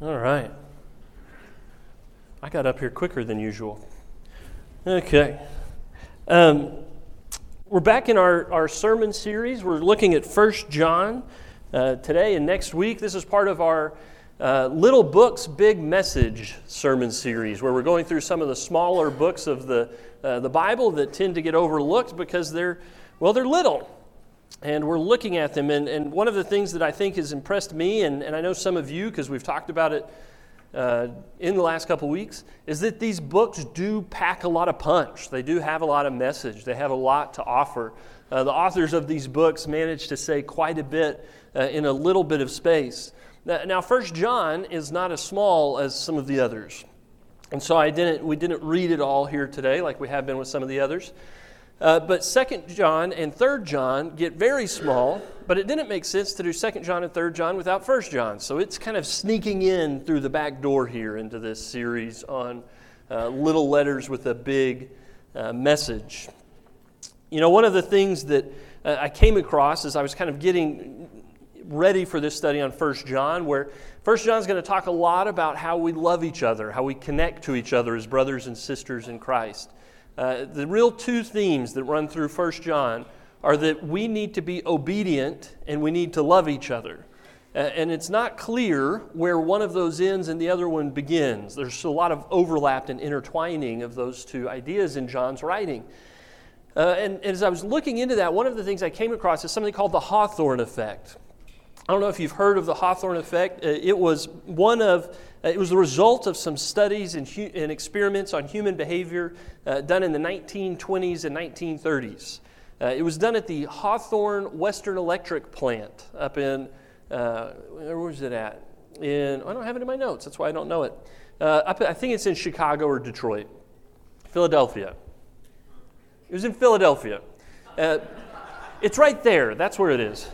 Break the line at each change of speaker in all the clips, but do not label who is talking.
All right. I got up here quicker than usual. Okay. Um, we're back in our, our sermon series. We're looking at First John uh, today and next week. This is part of our uh, Little Books, Big Message sermon series, where we're going through some of the smaller books of the, uh, the Bible that tend to get overlooked because they're, well, they're little and we're looking at them. And, and one of the things that I think has impressed me, and, and I know some of you, because we've talked about it uh, in the last couple weeks, is that these books do pack a lot of punch. They do have a lot of message, they have a lot to offer. Uh, the authors of these books manage to say quite a bit uh, in a little bit of space. Now, First John is not as small as some of the others. And so I didn't, we didn't read it all here today like we have been with some of the others. Uh, but Second John and Third John get very small, but it didn't make sense to do Second John and Third John without First John. So it's kind of sneaking in through the back door here into this series on uh, little letters with a big uh, message. You know, one of the things that uh, I came across as I was kind of getting ready for this study on First John, where First John is going to talk a lot about how we love each other, how we connect to each other as brothers and sisters in Christ. Uh, the real two themes that run through 1 John are that we need to be obedient and we need to love each other. Uh, and it's not clear where one of those ends and the other one begins. There's a lot of overlap and intertwining of those two ideas in John's writing. Uh, and, and as I was looking into that, one of the things I came across is something called the Hawthorne effect. I don't know if you've heard of the Hawthorne effect. Uh, it was one of, it was the result of some studies and, hu- and experiments on human behavior uh, done in the 1920s and 1930s. Uh, it was done at the Hawthorne Western Electric plant up in, uh, where was it at? In, I don't have it in my notes, that's why I don't know it. Uh, up, I think it's in Chicago or Detroit, Philadelphia. It was in Philadelphia. it's right there, that's where it is.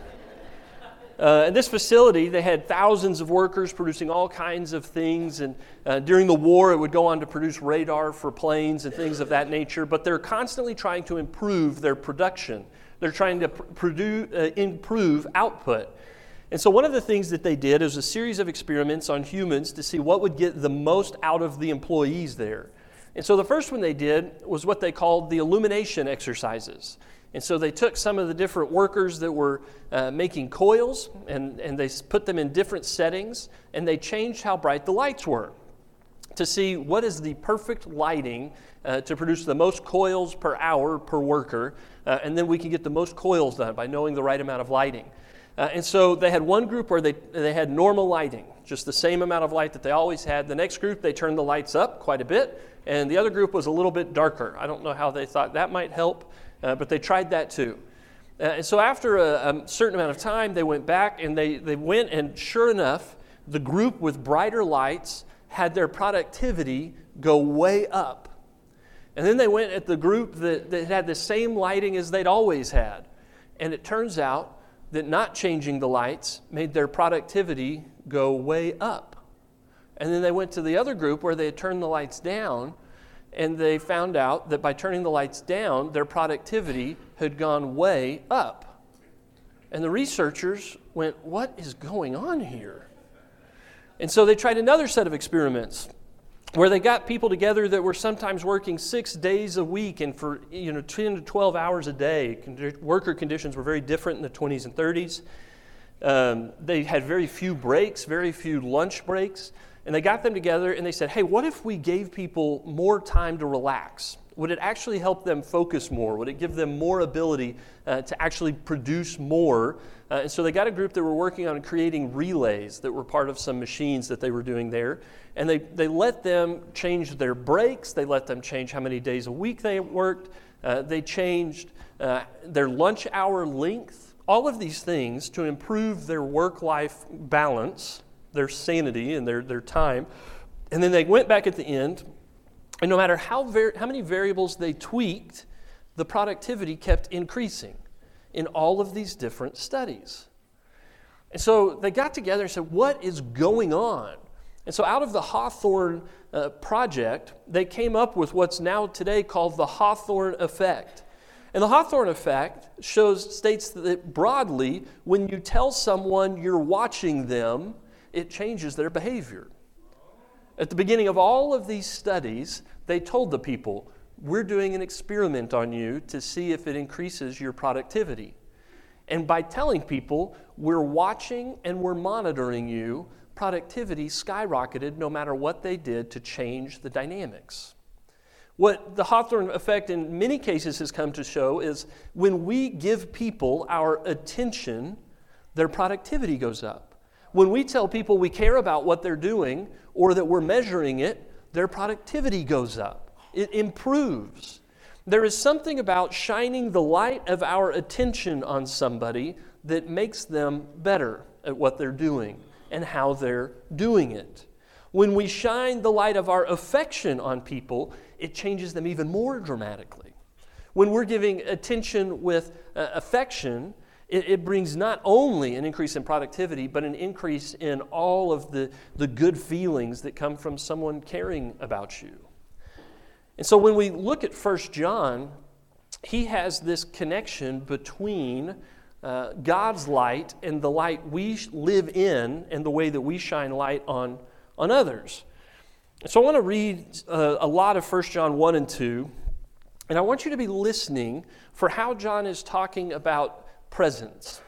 Uh, in this facility, they had thousands of workers producing all kinds of things. And uh, during the war, it would go on to produce radar for planes and things of that nature. But they're constantly trying to improve their production, they're trying to pr- produce, uh, improve output. And so, one of the things that they did was a series of experiments on humans to see what would get the most out of the employees there. And so, the first one they did was what they called the illumination exercises. And so they took some of the different workers that were uh, making coils and, and they put them in different settings and they changed how bright the lights were to see what is the perfect lighting uh, to produce the most coils per hour per worker. Uh, and then we can get the most coils done by knowing the right amount of lighting. Uh, and so they had one group where they, they had normal lighting, just the same amount of light that they always had. The next group, they turned the lights up quite a bit, and the other group was a little bit darker. I don't know how they thought that might help uh, but they tried that too. Uh, and so after a, a, certain amount of time, they went back and they, they went, and sure enough, the group with brighter lights had their productivity go way up. And then they went at the group that, that had the same lighting as they'd always had. And it turns out that not changing the lights made their productivity go way up. And then they went to the other group where they had turned the lights down, and they found out that by turning the lights down, their productivity had gone way up. And the researchers went, What is going on here? And so they tried another set of experiments where they got people together that were sometimes working six days a week and for you know 10 to 12 hours a day. Worker conditions were very different in the 20s and 30s. Um, they had very few breaks, very few lunch breaks. And they got them together and they said, hey, what if we gave people more time to relax? Would it actually help them focus more? Would it give them more ability uh, to actually produce more? Uh, and so they got a group that were working on creating relays that were part of some machines that they were doing there. And they, they let them change their breaks, they let them change how many days a week they worked, uh, they changed uh, their lunch hour length, all of these things to improve their work life balance their sanity and their, their time. And then they went back at the end, and no matter how, ver- how many variables they tweaked, the productivity kept increasing in all of these different studies. And so they got together and said, What is going on? And so, out of the Hawthorne uh, project, they came up with what's now today called the Hawthorne effect. And the Hawthorne effect shows, states that broadly, when you tell someone you're watching them, it changes their behavior. At the beginning of all of these studies, they told the people, We're doing an experiment on you to see if it increases your productivity. And by telling people, We're watching and we're monitoring you, productivity skyrocketed no matter what they did to change the dynamics. What the Hawthorne effect in many cases has come to show is when we give people our attention, their productivity goes up. When we tell people we care about what they're doing or that we're measuring it, their productivity goes up. It improves. There is something about shining the light of our attention on somebody that makes them better at what they're doing and how they're doing it. When we shine the light of our affection on people, it changes them even more dramatically. When we're giving attention with uh, affection, it, it, brings not only an increase in productivity, but an increase in all of the, the good feelings that come from someone caring about you. And so when we look at First John, he has this connection between uh, God's light and the light we live in and the way that we shine light on, on others. So I want to read uh, a lot of 1 John 1 and 2, and I want you to be listening for how John is talking about presence.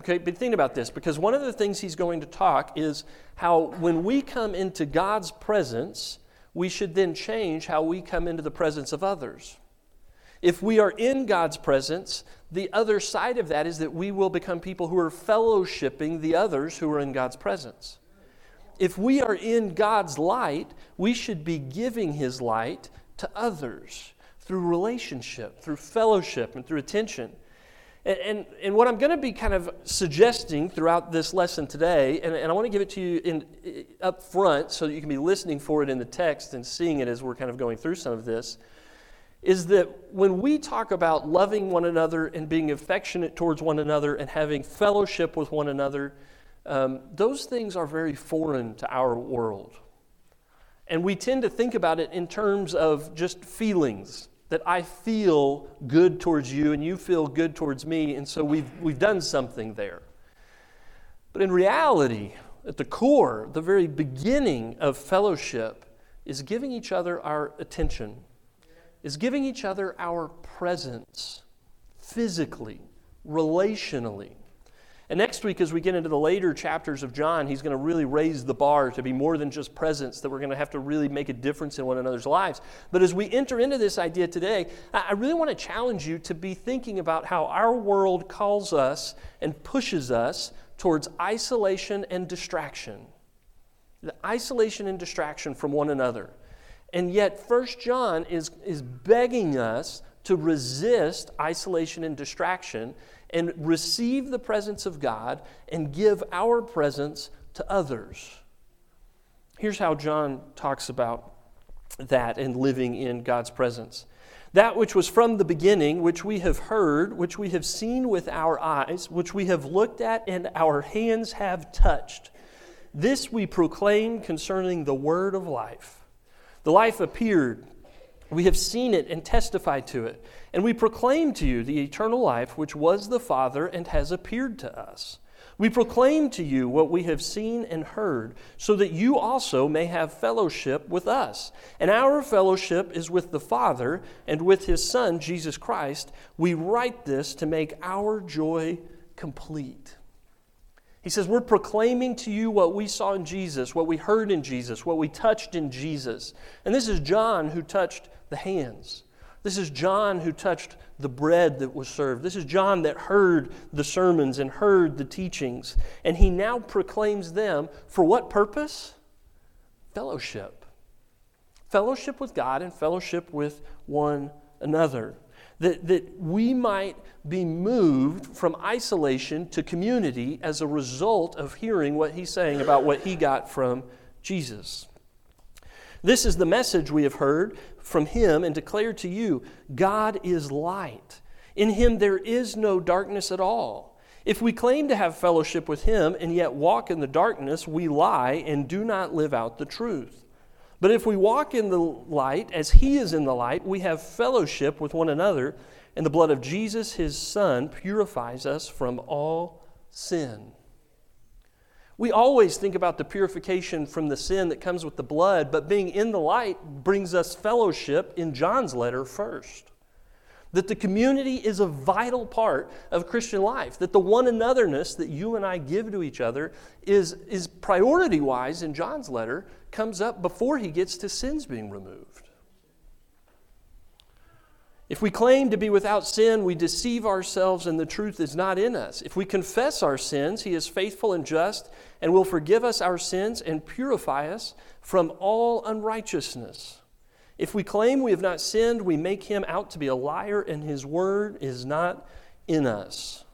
Okay, but think about this because one of the things he's going to talk is how when we come into God's presence, we should then change how we come into the presence of others. If we are in God's presence, the other side of that is that we will become people who are fellowshipping the others who are in God's presence if we are in God's light, we should be giving His light to others through relationship, through fellowship, and through attention. And, and, and what I'm going to be kind of suggesting throughout this lesson today, and, and I want to give it to you in, up front so that you can be listening for it in the text and seeing it as we're kind of going through some of this, is that when we talk about loving one another and being affectionate towards one another and having fellowship with one another, um, those things are very foreign to our world. And we tend to think about it in terms of just feelings that I feel good towards you and you feel good towards me, and so we've, we've done something there. But in reality, at the core, the very beginning of fellowship is giving each other our attention, is giving each other our presence physically, relationally. And next week, as we get into the later chapters of John, he's going to really raise the bar to be more than just presence, that we're going to have to really make a difference in one another's lives. But as we enter into this idea today, I really want to challenge you to be thinking about how our world calls us and pushes us towards isolation and distraction. The isolation and distraction from one another. And yet, First John is, is begging us to resist isolation and distraction and receive the presence of God and give our presence to others. Here's how John talks about that and living in God's presence. That which was from the beginning, which we have heard, which we have seen with our eyes, which we have looked at and our hands have touched. This we proclaim concerning the word of life. The life appeared we have seen it and testified to it. And we proclaim to you the eternal life which was the Father and has appeared to us. We proclaim to you what we have seen and heard, so that you also may have fellowship with us. And our fellowship is with the Father and with his Son, Jesus Christ. We write this to make our joy complete. He says, We're proclaiming to you what we saw in Jesus, what we heard in Jesus, what we touched in Jesus. And this is John who touched the hands. This is John who touched the bread that was served. This is John that heard the sermons and heard the teachings. And he now proclaims them for what purpose? Fellowship. Fellowship with God and fellowship with one another. That, that we might be moved from isolation to community as a result of hearing what he's saying about what he got from Jesus. This is the message we have heard from him and declare to you God is light. In him there is no darkness at all. If we claim to have fellowship with him and yet walk in the darkness, we lie and do not live out the truth. But if we walk in the light as he is in the light, we have fellowship with one another, and the blood of Jesus, his son, purifies us from all sin. We always think about the purification from the sin that comes with the blood, but being in the light brings us fellowship in John's letter first. That the community is a vital part of Christian life, that the one anotherness that you and I give to each other is, is priority wise in John's letter, comes up before he gets to sins being removed. If we claim to be without sin, we deceive ourselves and the truth is not in us. If we confess our sins, He is faithful and just and will forgive us our sins and purify us from all unrighteousness. If we claim we have not sinned, we make Him out to be a liar and His word is not in us.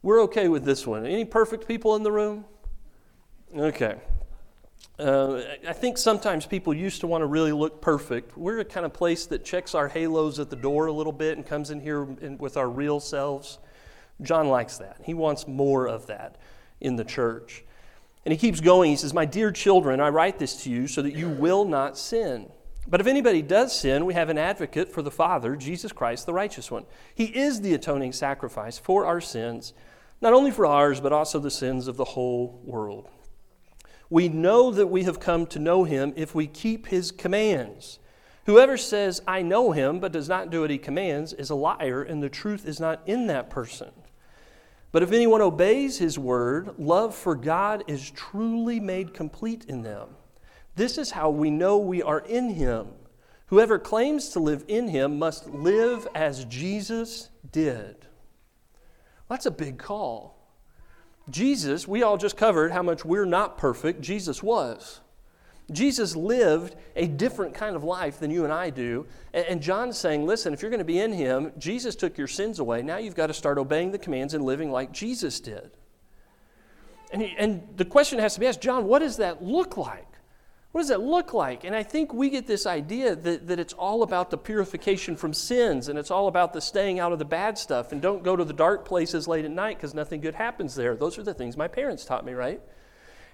We're okay with this one. Any perfect people in the room? Okay. Uh, I think sometimes people used to want to really look perfect. We're a kind of place that checks our halos at the door a little bit and comes in here in, with our real selves. John likes that. He wants more of that in the church. And he keeps going. He says, My dear children, I write this to you so that you will not sin. But if anybody does sin, we have an advocate for the Father, Jesus Christ, the righteous one. He is the atoning sacrifice for our sins, not only for ours, but also the sins of the whole world. We know that we have come to know him if we keep his commands. Whoever says, I know him, but does not do what he commands, is a liar, and the truth is not in that person. But if anyone obeys his word, love for God is truly made complete in them. This is how we know we are in him. Whoever claims to live in him must live as Jesus did. Well, that's a big call. Jesus, we all just covered how much we're not perfect. Jesus was. Jesus lived a different kind of life than you and I do. And John's saying, listen, if you're going to be in him, Jesus took your sins away. Now you've got to start obeying the commands and living like Jesus did. And, he, and the question has to be asked John, what does that look like? What does that look like? And I think we get this idea that, that it's all about the purification from sins and it's all about the staying out of the bad stuff and don't go to the dark places late at night because nothing good happens there. Those are the things my parents taught me, right?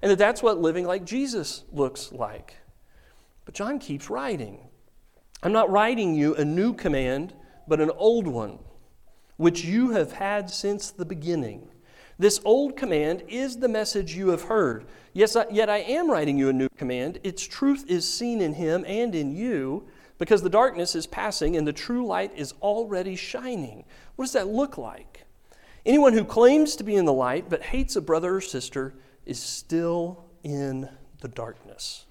And that that's what living like Jesus looks like. But John keeps writing. I'm not writing you a new command, but an old one, which you have had since the beginning. This old command is the message you have heard. Yes, I, yet I am writing you a new command. Its truth is seen in him and in you, because the darkness is passing and the true light is already shining. What does that look like? Anyone who claims to be in the light but hates a brother or sister is still in the darkness.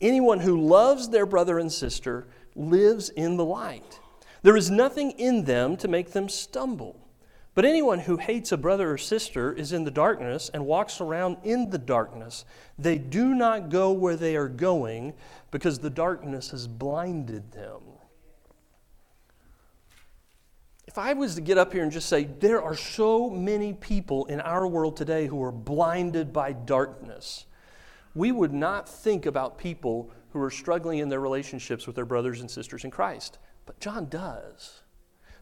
Anyone who loves their brother and sister lives in the light. There is nothing in them to make them stumble. But anyone who hates a brother or sister is in the darkness and walks around in the darkness. They do not go where they are going because the darkness has blinded them. If I was to get up here and just say, there are so many people in our world today who are blinded by darkness, we would not think about people who are struggling in their relationships with their brothers and sisters in Christ. But John does.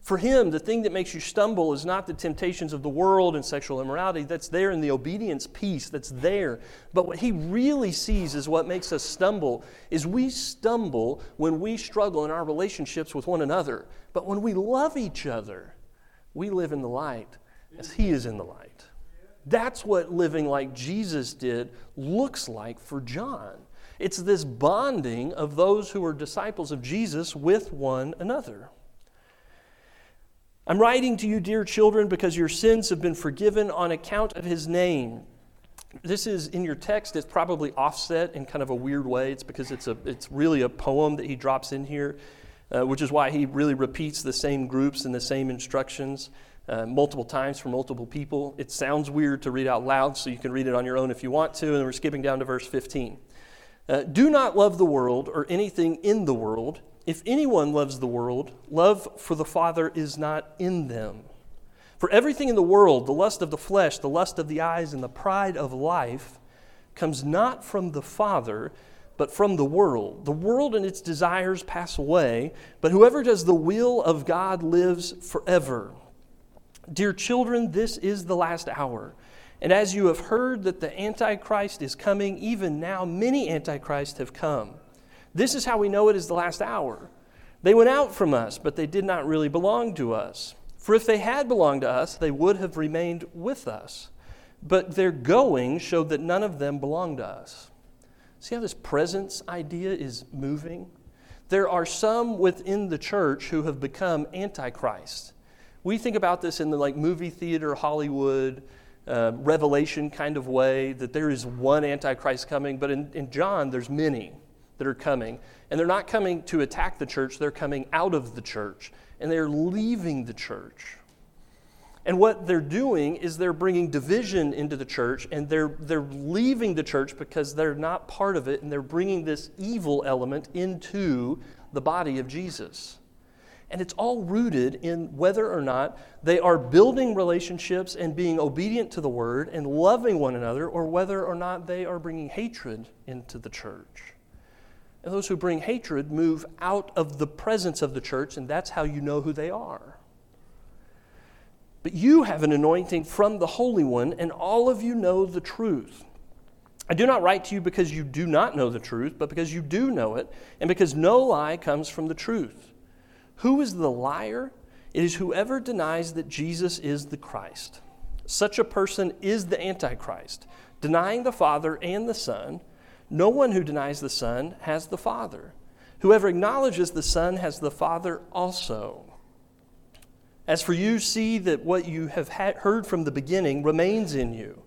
For him, the thing that makes you stumble is not the temptations of the world and sexual immorality. That's there in the obedience piece, that's there. But what he really sees is what makes us stumble is we stumble when we struggle in our relationships with one another. But when we love each other, we live in the light as he is in the light. That's what living like Jesus did looks like for John. It's this bonding of those who are disciples of Jesus with one another. I'm writing to you, dear children, because your sins have been forgiven on account of his name. This is in your text, it's probably offset in kind of a weird way. It's because it's, a, it's really a poem that he drops in here, uh, which is why he really repeats the same groups and the same instructions uh, multiple times for multiple people. It sounds weird to read out loud, so you can read it on your own if you want to. And we're skipping down to verse 15. Uh, Do not love the world or anything in the world. If anyone loves the world, love for the Father is not in them. For everything in the world, the lust of the flesh, the lust of the eyes, and the pride of life, comes not from the Father, but from the world. The world and its desires pass away, but whoever does the will of God lives forever. Dear children, this is the last hour. And as you have heard that the Antichrist is coming, even now many Antichrists have come. This is how we know it is the last hour. They went out from us, but they did not really belong to us. For if they had belonged to us, they would have remained with us. but their going showed that none of them belonged to us. See how this presence idea is moving? There are some within the church who have become antichrist. We think about this in the like movie theater, Hollywood, uh, revelation kind of way, that there is one antichrist coming, but in, in John, there's many that are coming. And they're not coming to attack the church, they're coming out of the church, and they're leaving the church. And what they're doing is they're bringing division into the church, and they're, they're leaving the church because they're not part of it, and they're bringing this evil element into the body of Jesus. And it's all rooted in whether or not they are building relationships and being obedient to the word and loving one another, or whether or not they are bringing hatred into the church. And those who bring hatred move out of the presence of the church, and that's how you know who they are. But you have an anointing from the Holy One, and all of you know the truth. I do not write to you because you do not know the truth, but because you do know it, and because no lie comes from the truth. Who is the liar? It is whoever denies that Jesus is the Christ. Such a person is the Antichrist, denying the Father and the Son. No one who denies the Son has the Father. Whoever acknowledges the Son has the Father also. As for you, see that what you have heard from the beginning remains in you.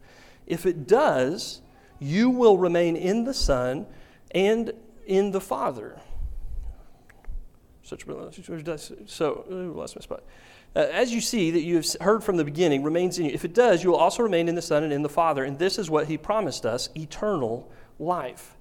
If it does, you will remain in the Son and in the Father. Such so lost my spot. Uh, as you see that you have heard from the beginning remains in you. If it does, you will also remain in the Son and in the Father. And this is what He promised us: eternal life.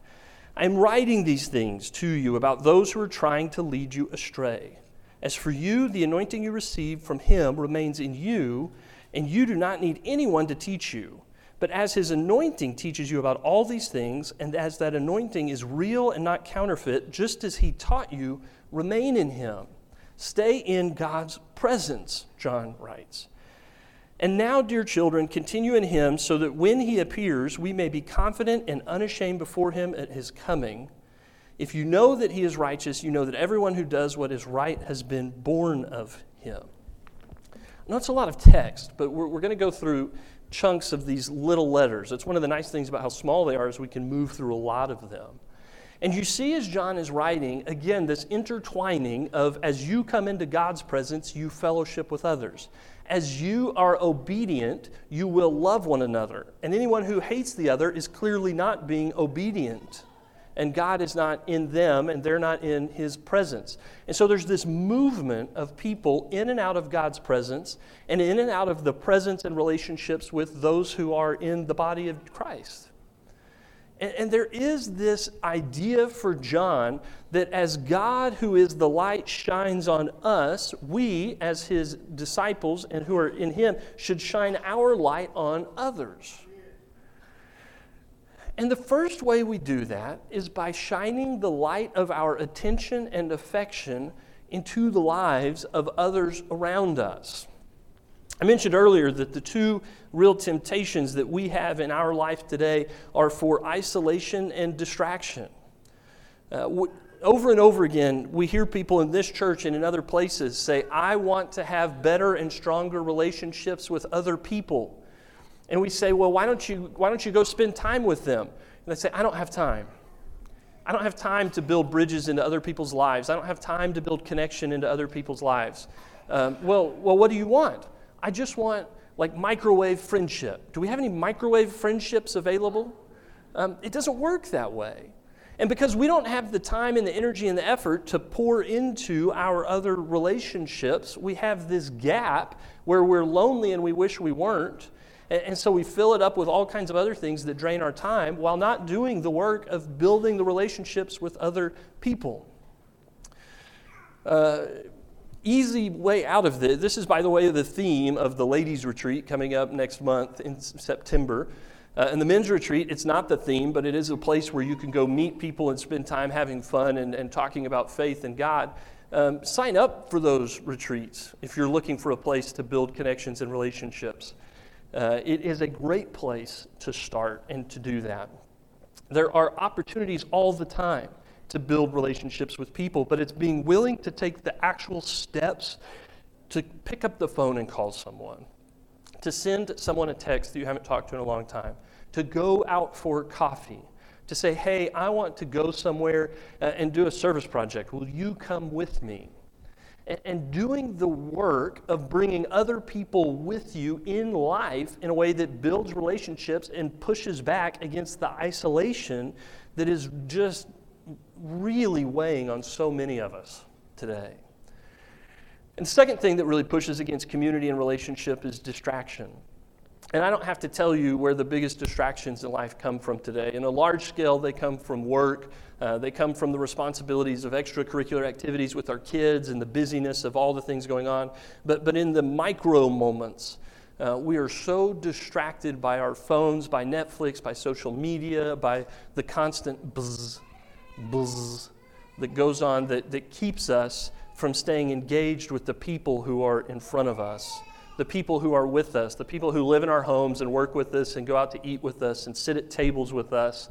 I am writing these things to you about those who are trying to lead you astray. As for you, the anointing you received from him remains in you, and you do not need anyone to teach you. But as his anointing teaches you about all these things, and as that anointing is real and not counterfeit, just as he taught you, remain in him. Stay in God's presence, John writes. And now, dear children, continue in him so that when he appears, we may be confident and unashamed before him at his coming. If you know that he is righteous, you know that everyone who does what is right has been born of him. I know it's a lot of text, but we're, we're going to go through chunks of these little letters. It's one of the nice things about how small they are is we can move through a lot of them. And you see as John is writing, again, this intertwining of as you come into God's presence, you fellowship with others. As you are obedient, you will love one another. And anyone who hates the other is clearly not being obedient and God is not in them and they're not in his presence. And so there's this movement of people in and out of God's presence and in and out of the presence and relationships with those who are in the body of Christ. And, and there is this idea for John that as God, who is the light, shines on us, we, as his disciples and who are in him, should shine our light on others. And the first way we do that is by shining the light of our attention and affection into the lives of others around us. I mentioned earlier that the two real temptations that we have in our life today are for isolation and distraction. Uh, over and over again, we hear people in this church and in other places say, I want to have better and stronger relationships with other people. And we say, well, why don't you, why don't you go spend time with them? And they say, I don't have time. I don't have time to build bridges into other people's lives. I don't have time to build connection into other people's lives. Um, well, well, what do you want? I just want like microwave friendship. Do we have any microwave friendships available? Um, it doesn't work that way. And because we don't have the time and the energy and the effort to pour into our other relationships, we have this gap where we're lonely and we wish we weren't. And, so we fill it up with all kinds of other things that drain our time while not doing the work of building the relationships with other people. Uh, easy way out of this. This is, by the way, the theme of the ladies' retreat coming up next month in September. Uh, and the men's retreat, it's not the theme, but it is a place where you can go meet people and spend time having fun and, and talking about faith and God. Um, sign up for those retreats if you're looking for a place to build connections and relationships. Uh, it is a great place to start and to do that. There are opportunities all the time to build relationships with people, but it's being willing to take the actual steps to pick up the phone and call someone, to send someone a text that you haven't talked to in a long time, to go out for coffee, to say, hey, I want to go somewhere uh, and do a service project. Will you come with me? And, and doing the work of bringing other people with you in life in a way that builds relationships and pushes back against the isolation that is just really weighing on so many of us today. And the second thing that really pushes against community and relationship is distraction. And I don't have to tell you where the biggest distractions in life come from today. In a large scale, they come from work, uh, they come from the responsibilities of extracurricular activities with our kids and the busyness of all the things going on. But, but in the micro moments, uh, we are so distracted by our phones, by Netflix, by social media, by the constant buzz, buzz that goes on that, that keeps us from staying engaged with the people who are in front of us, the people who are with us, the people who live in our homes and work with us and go out to eat with us and sit at tables with us,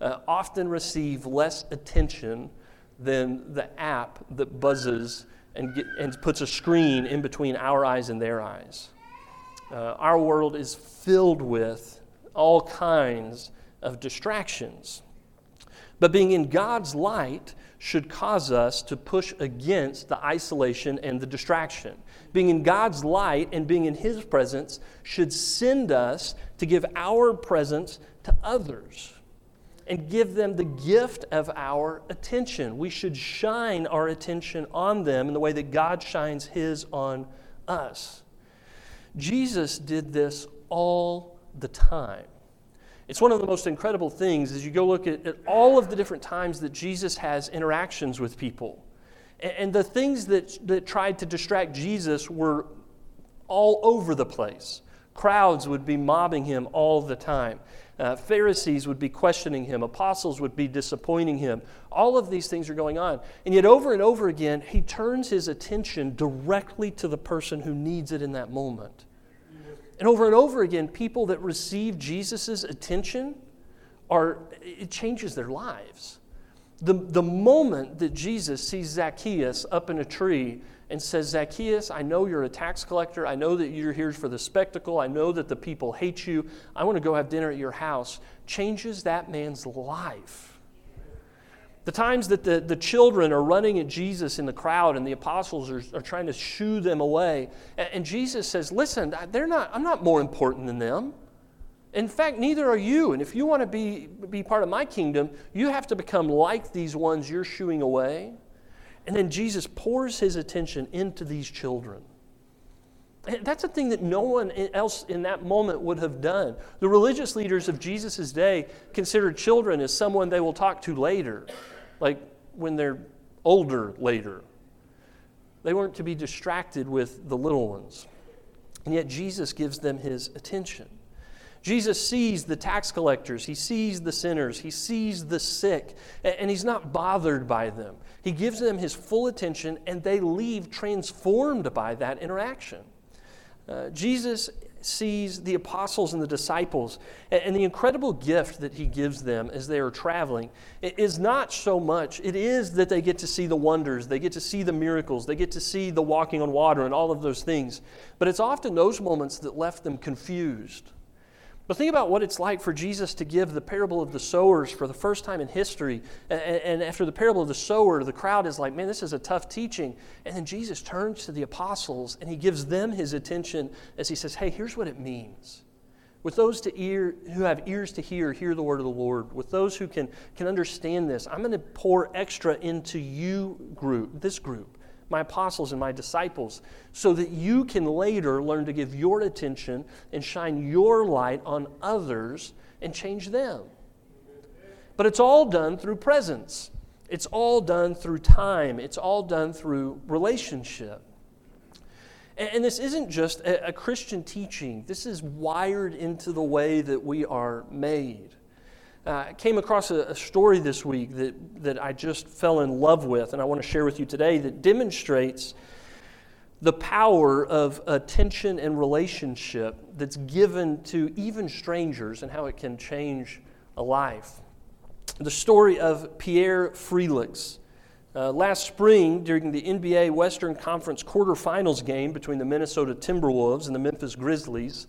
uh, often receive less attention than the app that buzzes and, get, and puts a screen in between our eyes and their eyes. Uh, our world is filled with all kinds of distractions. But being in God's light should cause us to push against the isolation and the distraction. Being in God's light and being in His presence should send us to give our presence to others and give them the gift of our attention. We should shine our attention on them in the way that God shines His on us. Jesus did this all the time. It's one of the most incredible things as you go look at, at all of the different times that Jesus has interactions with people. And, and the things that, that tried to distract Jesus were all over the place. Crowds would be mobbing him all the time. Uh, Pharisees would be questioning him. Apostles would be disappointing him. All of these things are going on. And yet, over and over again, he turns his attention directly to the person who needs it in that moment. And over and over again, people that receive Jesus' attention are, it changes their lives. The, the moment that Jesus sees Zacchaeus up in a tree and says, Zacchaeus, I know you're a tax collector. I know that you're here for the spectacle. I know that the people hate you. I want to go have dinner at your house, changes that man's life. The times that the, the children are running at Jesus in the crowd and the apostles are, are trying to shoo them away. And, and Jesus says, Listen, they're not, I'm not more important than them. In fact, neither are you. And if you want to be, be part of my kingdom, you have to become like these ones you're shooing away. And then Jesus pours his attention into these children. Eh, that's a thing that no one else in that moment would have done. The religious leaders of Jesus' day considered children as someone they will talk to later like when they're older later. They weren't to be distracted with the little ones. And yet Jesus gives them his attention. Jesus sees the tax collectors, he sees the sinners, he sees the sick, and he's not bothered by them. He gives them his full attention, and they leave transformed by that interaction. Uh, Jesus sees the apostles and the disciples and the incredible gift that he gives them as they are traveling is not so much, it is that they get to see the wonders, they get to see the miracles, they get to see the walking on water and all of those things. But it's often those moments that left them confused. But think about what it's like for Jesus to give the parable of the sowers for the first time in history. And after the parable of the sower, the crowd is like, man, this is a tough teaching. And then Jesus turns to the apostles and he gives them his attention as he says, hey, here's what it means. With those to ear, who have ears to hear, hear the word of the Lord. With those who can, can understand this, I'm going to pour extra into you group, this group my apostles and my disciples, so that you can later learn to give your attention and shine your light on others and change them. But it's all done through presence, it's all done through time, it's all done through relationship. And, this isn't just a Christian teaching, this is wired into the way that we are made. Uh, came across a, a, story this week that, that I just fell in love with, and I want to share with you today that demonstrates the power of attention and relationship that's given to even strangers and how it can change a life. The story of Pierre Frelix. Uh, last spring, during the NBA Western Conference quarterfinals game between the Minnesota Timberwolves and the Memphis Grizzlies,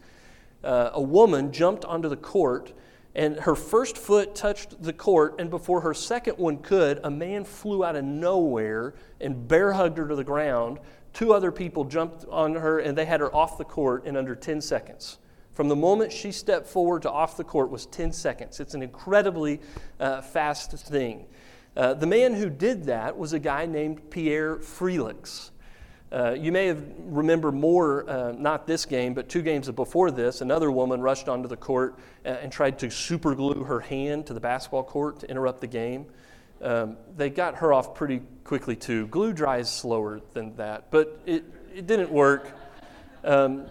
uh, a woman jumped onto the court, and her first foot touched the court, and before her second one could, a man flew out of nowhere and bear hugged her to the ground. Two other people jumped on her, and they had her off the court in under 10 seconds. From the moment she stepped forward to off the court was 10 seconds. It's an incredibly uh, fast thing. Uh, the man who did that was a guy named Pierre Frelix. Uh, you may have remember more, uh, not this game, but two games before this. Another woman rushed onto the court uh, and tried to superglue her hand to the basketball court to interrupt the game. Um, they got her off pretty quickly too. Glue dries slower than that, but it, it didn't work. Um,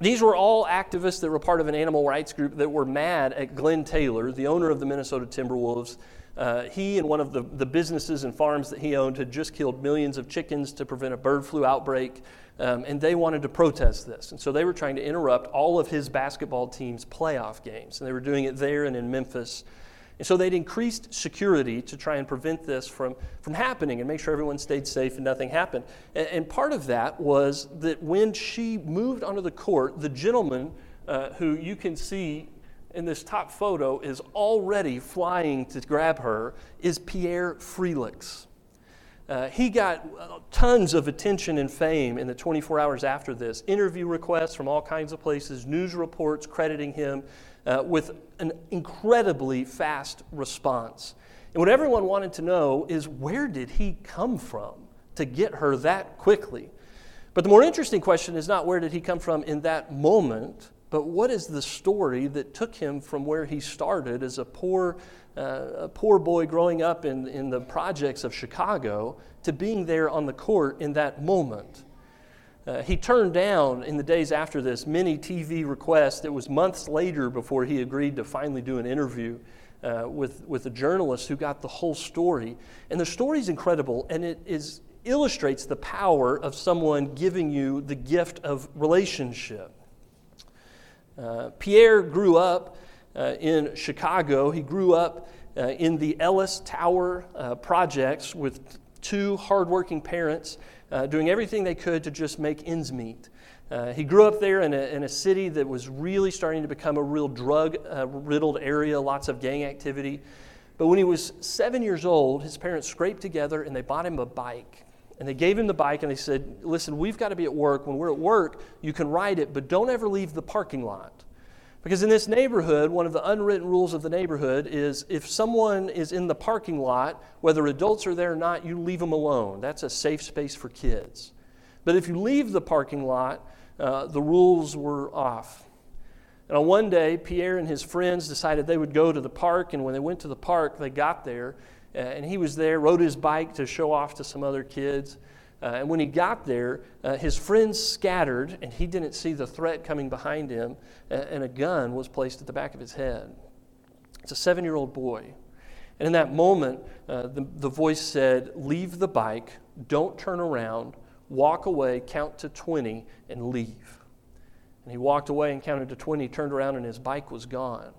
these were all activists that were part of an animal rights group that were mad at Glen Taylor, the owner of the Minnesota Timberwolves, uh, he and one of the, the businesses and farms that he owned had just killed millions of chickens to prevent a bird flu outbreak, um, and they wanted to protest this. And so they were trying to interrupt all of his basketball team's playoff games, and they were doing it there and in Memphis. And so they'd increased security to try and prevent this from, from happening and make sure everyone stayed safe and nothing happened. And, and part of that was that when she moved onto the court, the gentleman uh, who you can see in this top photo is already flying to grab her is Pierre Frelix. Uh, he got tons of attention and fame in the 24 hours after this. Interview requests from all kinds of places, news reports crediting him uh, with an incredibly fast response. And what everyone wanted to know is where did he come from to get her that quickly? But the more interesting question is not where did he come from in that moment, but what is the story that took him from where he started as a poor, uh, a poor boy growing up in, in the projects of Chicago to being there on the court in that moment? Uh, he turned down in the days after this many TV requests. It was months later before he agreed to finally do an interview uh, with, with a journalist who got the whole story. And the story is incredible, and it is, illustrates the power of someone giving you the gift of relationship. Uh, Pierre grew up uh, in Chicago. He grew up uh, in the Ellis Tower uh, projects with two hardworking parents uh, doing everything they could to just make ends meet. He grew up there in a, in a city that was really starting to become a real drug riddled area, lots of gang activity. But when he was seven years old, his parents scraped together and they bought him a bike. And they gave him the bike and they said, Listen, we've got to be at work. When we're at work, you can ride it, but don't ever leave the parking lot. Because in this neighborhood, one of the unwritten rules of the neighborhood is if someone is in the parking lot, whether adults are there or not, you leave them alone. That's a safe space for kids. But if you leave the parking lot, uh, the rules were off. And on one day, Pierre and his friends decided they would go to the park. And when they went to the park, they got there uh, and he was there, rode his bike to show off to some other kids. Uh, and when he got there, uh, his friends scattered, and he didn't see the threat coming behind him, uh, and a gun was placed at the back of his head. It's a seven year old boy. And in that moment, uh, the, the voice said, Leave the bike, don't turn around, walk away, count to 20, and leave. And he walked away and counted to 20, turned around, and his bike was gone.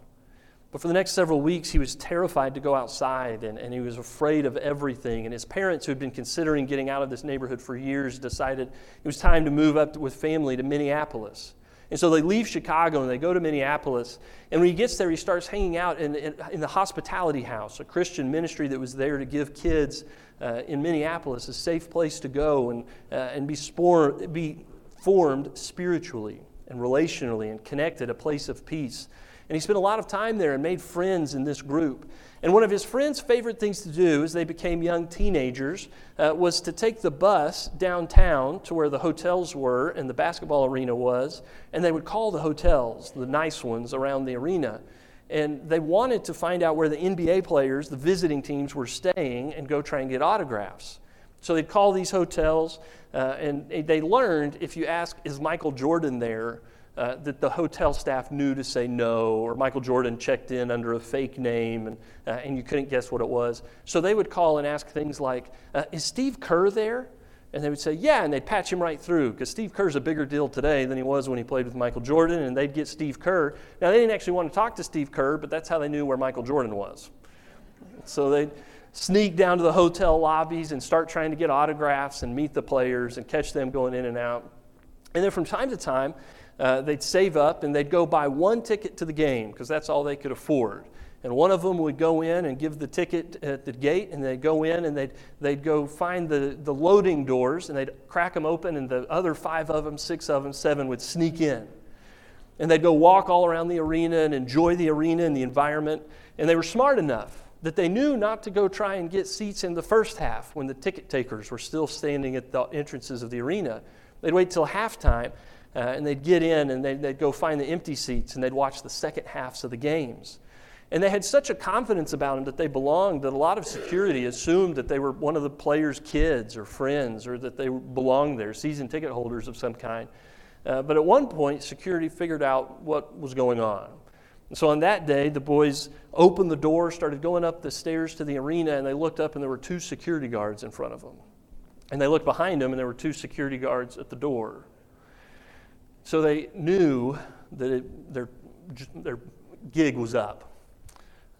But for the next several weeks, he was terrified to go outside and, and he was afraid of everything. And his parents, who had been considering getting out of this neighborhood for years, decided it was time to move up with family to Minneapolis. And so they leave Chicago and they go to Minneapolis. And when he gets there, he starts hanging out in, in, in the hospitality house, a Christian ministry that was there to give kids uh, in Minneapolis a safe place to go and, uh, and be, spore, be formed spiritually and relationally and connected, a place of peace. And he spent a lot of time there and made friends in this group. And one of his friends' favorite things to do as they became young teenagers uh, was to take the bus downtown to where the hotels were and the basketball arena was, and they would call the hotels, the nice ones around the arena. And they wanted to find out where the NBA players, the visiting teams, were staying and go try and get autographs. So they'd call these hotels, uh, and they learned if you ask, Is Michael Jordan there? Uh, that the hotel staff knew to say no, or Michael Jordan checked in under a fake name and, uh, and you couldn't guess what it was. So they would call and ask things like, uh, Is Steve Kerr there? And they would say, Yeah, and they'd patch him right through because Steve Kerr's a bigger deal today than he was when he played with Michael Jordan, and they'd get Steve Kerr. Now, they didn't actually want to talk to Steve Kerr, but that's how they knew where Michael Jordan was. So they'd, sneak down to the hotel lobbies and start trying to get autographs and meet the players and catch them going in and out. And then from time to time, uh, they'd save up and they'd go buy one ticket to the game because that's all they could afford. And one of them would go in and give the ticket at the gate, and they'd go in and they'd, they'd go find the, the loading doors and they'd crack them open, and the other five of them, six of them, seven would sneak in. And they'd go walk all around the arena and enjoy the arena and the environment. And they were smart enough that they knew not to go try and get seats in the first half when the ticket takers were still standing at the entrances of the arena. They'd wait till halftime uh, and they'd get in and they'd, they'd go find the empty seats and they'd watch the second halves of the games. And they had such a confidence about them that they belonged that a lot of security assumed that they were one of the players' kids or friends or that they belonged there, season ticket holders of some kind. Uh, but at one point, security figured out what was going on. And so on that day, the boys opened the door, started going up the stairs to the arena, and they looked up and there were two security guards in front of them. And they looked behind them and there were two security guards at the door. So they knew that it, their, their gig was up.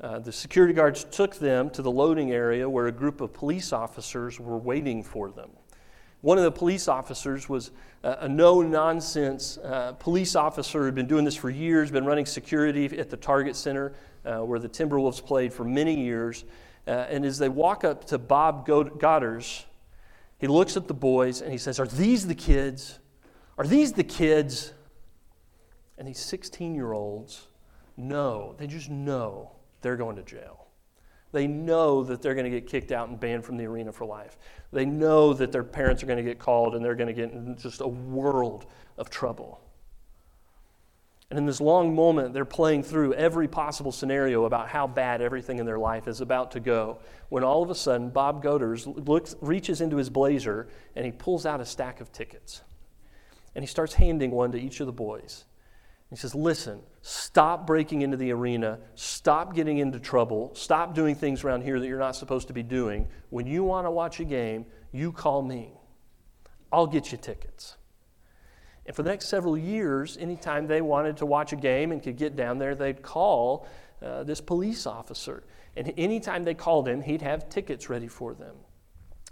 Uh, the security guards took them to the loading area where a group of police officers were waiting for them. One of the police officers was a, a no nonsense uh, police officer who had been doing this for years, been running security at the Target Center uh, where the Timberwolves played for many years. Uh, and as they walk up to Bob Godders, he looks at the boys and he says, Are these the kids? Are these the kids? And these 16 year olds know, they just know they're going to jail. They know that they're going to get kicked out and banned from the arena for life. They know that their parents are going to get called and they're going to get in just a world of trouble. And in this long moment, they're playing through every possible scenario about how bad everything in their life is about to go. When all of a sudden, Bob Goders looks, reaches into his blazer and he pulls out a stack of tickets. And he starts handing one to each of the boys. He says, Listen, stop breaking into the arena, stop getting into trouble, stop doing things around here that you're not supposed to be doing. When you want to watch a game, you call me. I'll get you tickets. And for the next several years, anytime they wanted to watch a game and could get down there, they'd call uh, this police officer. And anytime they called him, he'd have tickets ready for them.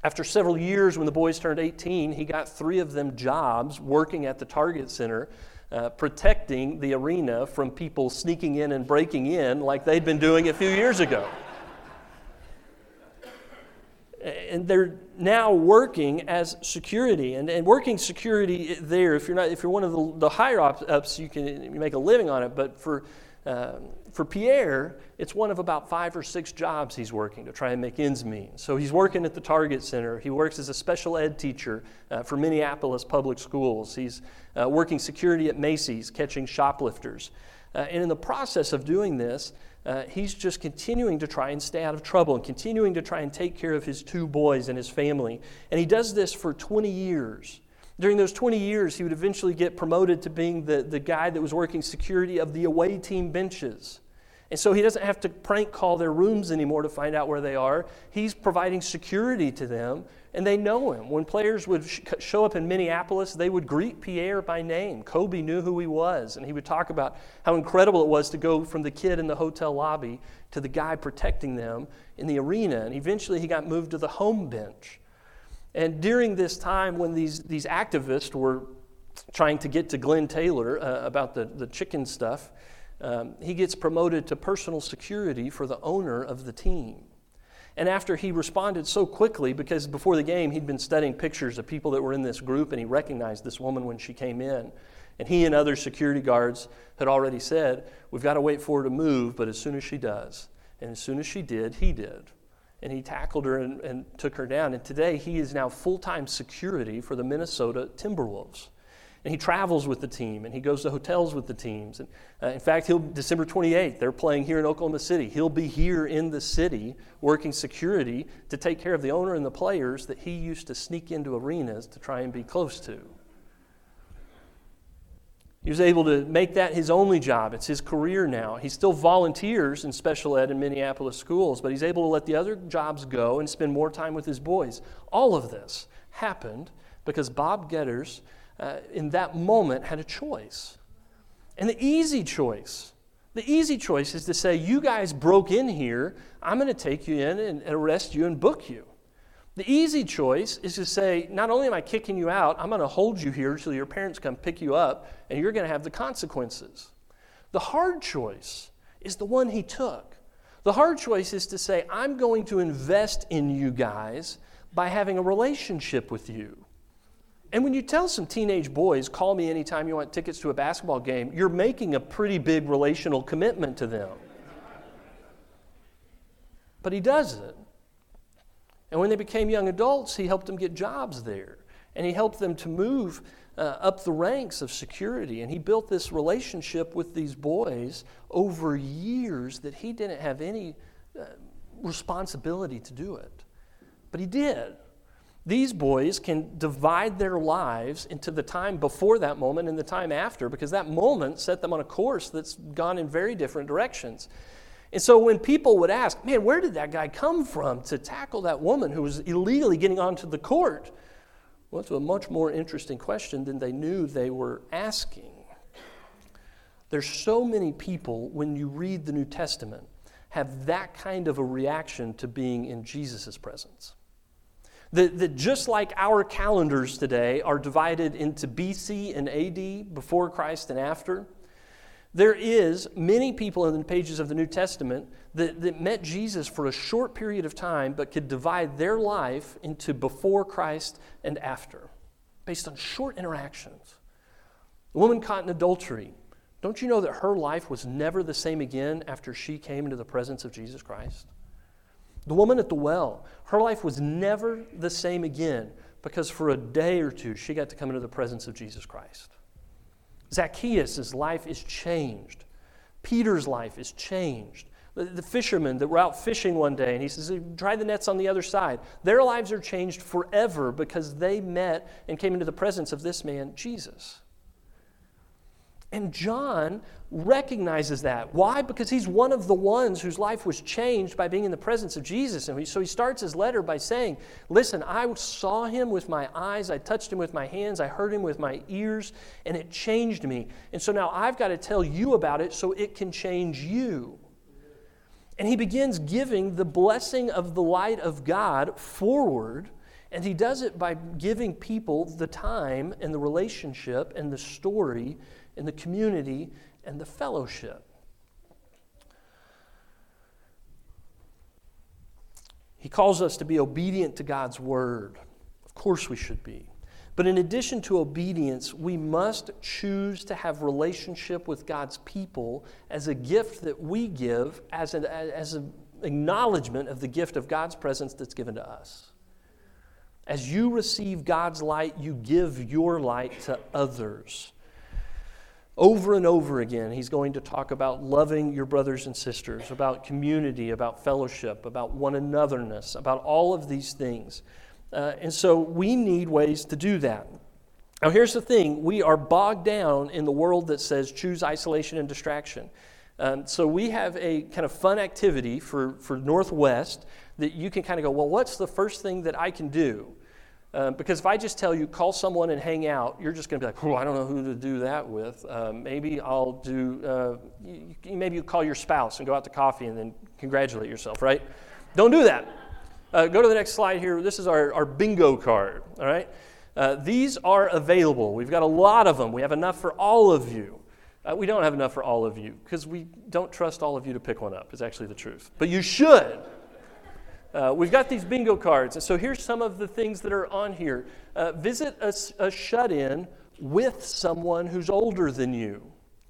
After several years, when the boys turned 18, he got three of them jobs working at the Target Center uh, protecting the arena from people sneaking in and breaking in like they'd been doing a few years ago. and they're now working as security and, and working security there if you're not if you're one of the, the higher ups you can make a living on it but for uh, for Pierre, it's one of about five or six jobs he's working to try and make ends meet. So he's working at the Target Center. He works as a special ed teacher uh, for Minneapolis public schools. He's uh, working security at Macy's, catching shoplifters. Uh, and in the process of doing this, uh, he's just continuing to try and stay out of trouble and continuing to try and take care of his two boys and his family. And he does this for 20 years. During those 20 years, he would eventually get promoted to being the, the guy that was working security of the away team benches. And so he doesn't have to prank call their rooms anymore to find out where they are. He's providing security to them, and they know him. When players would sh- show up in Minneapolis, they would greet Pierre by name. Kobe knew who he was, and he would talk about how incredible it was to go from the kid in the hotel lobby to the guy protecting them in the arena. And eventually he got moved to the home bench. And during this time when these, these activists were trying to get to Glen Taylor uh, about the, the chicken stuff, um, he gets promoted to personal security for the owner of the team. And after he responded so quickly, because before the game he'd been studying pictures of people that were in this group and he recognized this woman when she came in. And he and other security guards had already said, We've got to wait for her to move, but as soon as she does. And as soon as she did, he did and he tackled her and, and took her down. And today he is now full time security for the Minnesota Timberwolves. And he travels with the team and he goes to hotels with the teams. And uh, in fact, he'll December 28th, they're playing here in Oklahoma City. He'll be here in the city working security to take care of the owner and the players that he used to sneak into arenas to try and be close to. He was able to make that his only job. It's his career now. He still volunteers in special ed in Minneapolis schools, but he's able to let the other jobs go and spend more time with his boys. All of this happened because Bob Godders, uh, in that moment, had a choice. And the easy choice, The easy choice is to say, You guys broke in here, I'm going to take you in and arrest you and book you. The easy choice is to say, Not only am I kicking you out, I'm going to hold you here until your parents come pick you up, and you're going to have the consequences. The hard choice is the one he took. The hard choice is to say, I'm going to invest in you guys by having a relationship with you. And when you tell some teenage boys, call me anytime you want tickets to a basketball game, you're making a pretty big relational commitment to them. But he does it. And when they became young adults, he helped them get jobs there. And he helped them to move uh, up the ranks of security. And he built this relationship with these boys over years that he didn't have any uh, responsibility to do it. But he did. These boys can divide their lives into the time before that moment and the time after because that moment set them on a course that's gone in very different directions. And so when people would ask, man, where did that guy come from to tackle that woman who was illegally getting onto the court? Well, it's a much more interesting question than they knew they were asking. There's so many people, when you read the New Testament, have that kind of a reaction to being in Jesus' presence. That, that just like our calendars today are divided into BC and AD, before Christ and after, there is many people in the pages of the New Testament that, that met Jesus for a short period of time, but could divide their life into before Christ and after, based on short interactions. The woman caught in adultery, don't you know that her life was never the same again after she came into the presence of Jesus Christ? The woman at the well, her life was never the same again because for a day or two she got to come into the presence of Jesus Christ. Zacchaeus' life is changed. Peter's life is changed. The, fishermen that were out fishing one day, and he says, Try the nets on the other side. Their lives are changed forever because they met and came into the presence of this man, Jesus. And John recognizes that. Why? Because he's one of the ones whose life was changed by being in the presence of Jesus. And so he starts his letter by saying, Listen, I saw him with my eyes, I touched him with my hands, I heard him with my ears, and it changed me. And so now I've got to tell you about it so it can change you. And he begins giving the blessing of the light of God forward. And he does it by giving people the time and the relationship and the story and the community and the fellowship. He calls us to be obedient to God's word. Of course, we should be. But in addition to obedience, we must choose to have relationship with God's people as a gift that we give, as an, as an acknowledgement of the gift of God's presence that's given to us. As you receive God's light, you give your light to others. Over and over again, he's going to talk about loving your brothers and sisters, about community, about fellowship, about one anotherness, about all of these things. Uh, and so we need ways to do that. Now, here's the thing we are bogged down in the world that says choose isolation and distraction. Um, so we have a kind of fun activity for, for Northwest that you can kind of go, well, what's the first thing that I can do? Um, because if I just tell you, call someone and hang out, you're just going to be like, oh, I don't know who to do that with. Uh, maybe I'll do, uh, you, maybe you call your spouse and go out to coffee and then congratulate yourself, right? Don't do that. Uh, go to the next slide here. This is our, our bingo card, all right? Uh, these are available. We've got a lot of them. We have enough for all of you. Uh, we don't have enough for all of you because we don't trust all of you to pick one up, is actually the truth. But you should. Uh, we've got these bingo cards. And so here's some of the things that are on here. Uh, visit a, a shut in with someone who's older than you.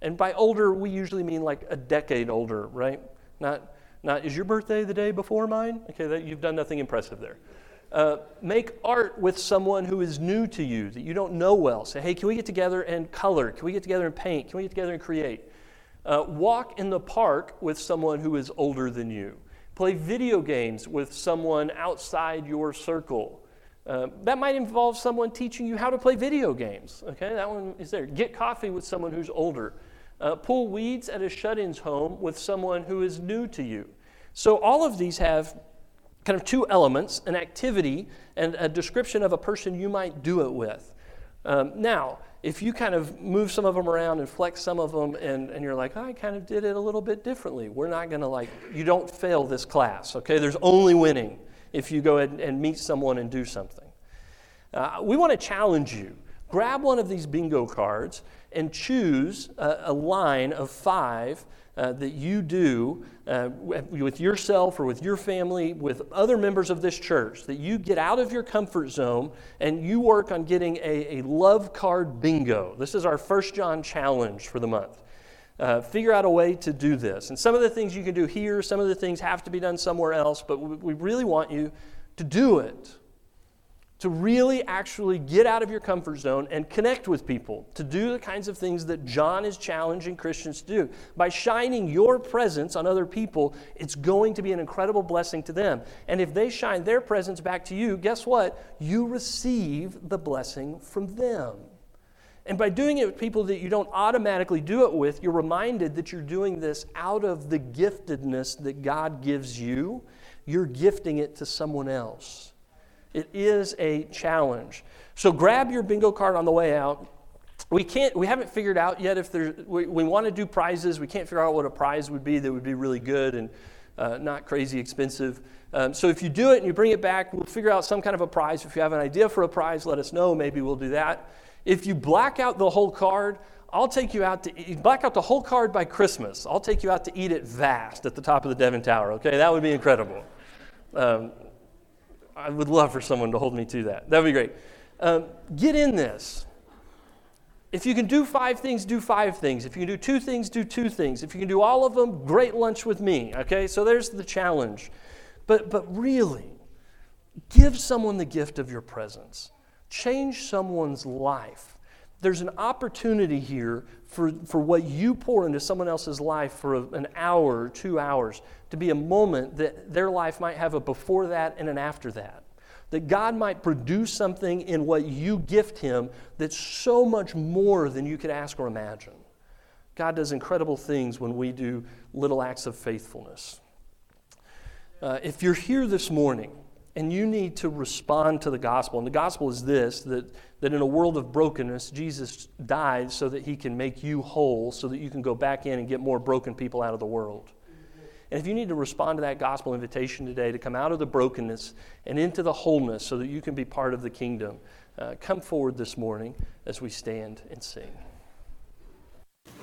And by older, we usually mean like a decade older, right? Not, not is your birthday the day before mine? Okay, that, you've done nothing impressive there. Uh, make art with someone who is new to you that you don't know well. Say, hey, can we get together and color? Can we get together and paint? Can we get together and create? Uh, walk in the park with someone who is older than you. Play video games with someone outside your circle. Uh, that might involve someone teaching you how to play video games. Okay, that one is there. Get coffee with someone who's older. Uh, pull weeds at a shut in's home with someone who is new to you. So, all of these have kind of two elements an activity and a description of a person you might do it with. Um, now, if you kind of move some of them around and flex some of them and, and you're like, oh, I kind of did it a little bit differently, we're not going to like, you don't fail this class, okay? There's only winning if you go ahead and meet someone and do something. Uh, we want to challenge you. Grab one of these bingo cards and choose a, a line of five uh, that you do uh, with yourself or with your family, with other members of this church, that you get out of your comfort zone and you work on getting a, a love card bingo. This is our First John challenge for the month. Uh, figure out a way to do this. And some of the things you can do here, some of the things have to be done somewhere else, but we, we really want you to do it to really actually get out of your comfort zone and connect with people, to do the kinds of things that John is challenging Christians to do. By shining your presence on other people, it's going to be an incredible blessing to them. And if they shine their presence back to you, guess what? You receive the blessing from them. And by doing it with people that you don't automatically do it with, you're reminded that you're doing this out of the giftedness that God gives you. You're gifting it to someone else. It is a challenge. So grab your bingo card on the way out. We can't. We haven't figured out yet if there's. We, we want to do prizes. We can't figure out what a prize would be that would be really good and uh, not crazy expensive. Um, so if you do it and you bring it back, we'll figure out some kind of a prize. If you have an idea for a prize, let us know. Maybe we'll do that. If you black out the whole card, I'll take you out to eat, black out the whole card by Christmas. I'll take you out to eat it vast at the top of the Devon Tower. Okay, that would be incredible. Um, I would love for someone to hold me to that. That would be great. Um, get in this. If you can do five things, do five things. If you can do two things, do two things. If you can do all of them, great lunch with me. Okay, so there's the challenge. But, but really, give someone the gift of your presence, change someone's life there's an opportunity here for, for what you pour into someone else's life for a, an hour or two hours to be a moment that their life might have a before that and an after that. That God might produce something in what you gift Him that's so much more than you could ask or imagine. God does incredible things when we do little acts of faithfulness. Uh, if you're here this morning and you need to respond to the gospel. And the gospel is this that, that in a world of brokenness, Jesus died so that he can make you whole, so that you can go back in and get more broken people out of the world. And if you need to respond to that gospel invitation today to come out of the brokenness and into the wholeness so that you can be part of the kingdom, uh, come forward this morning as we stand and sing.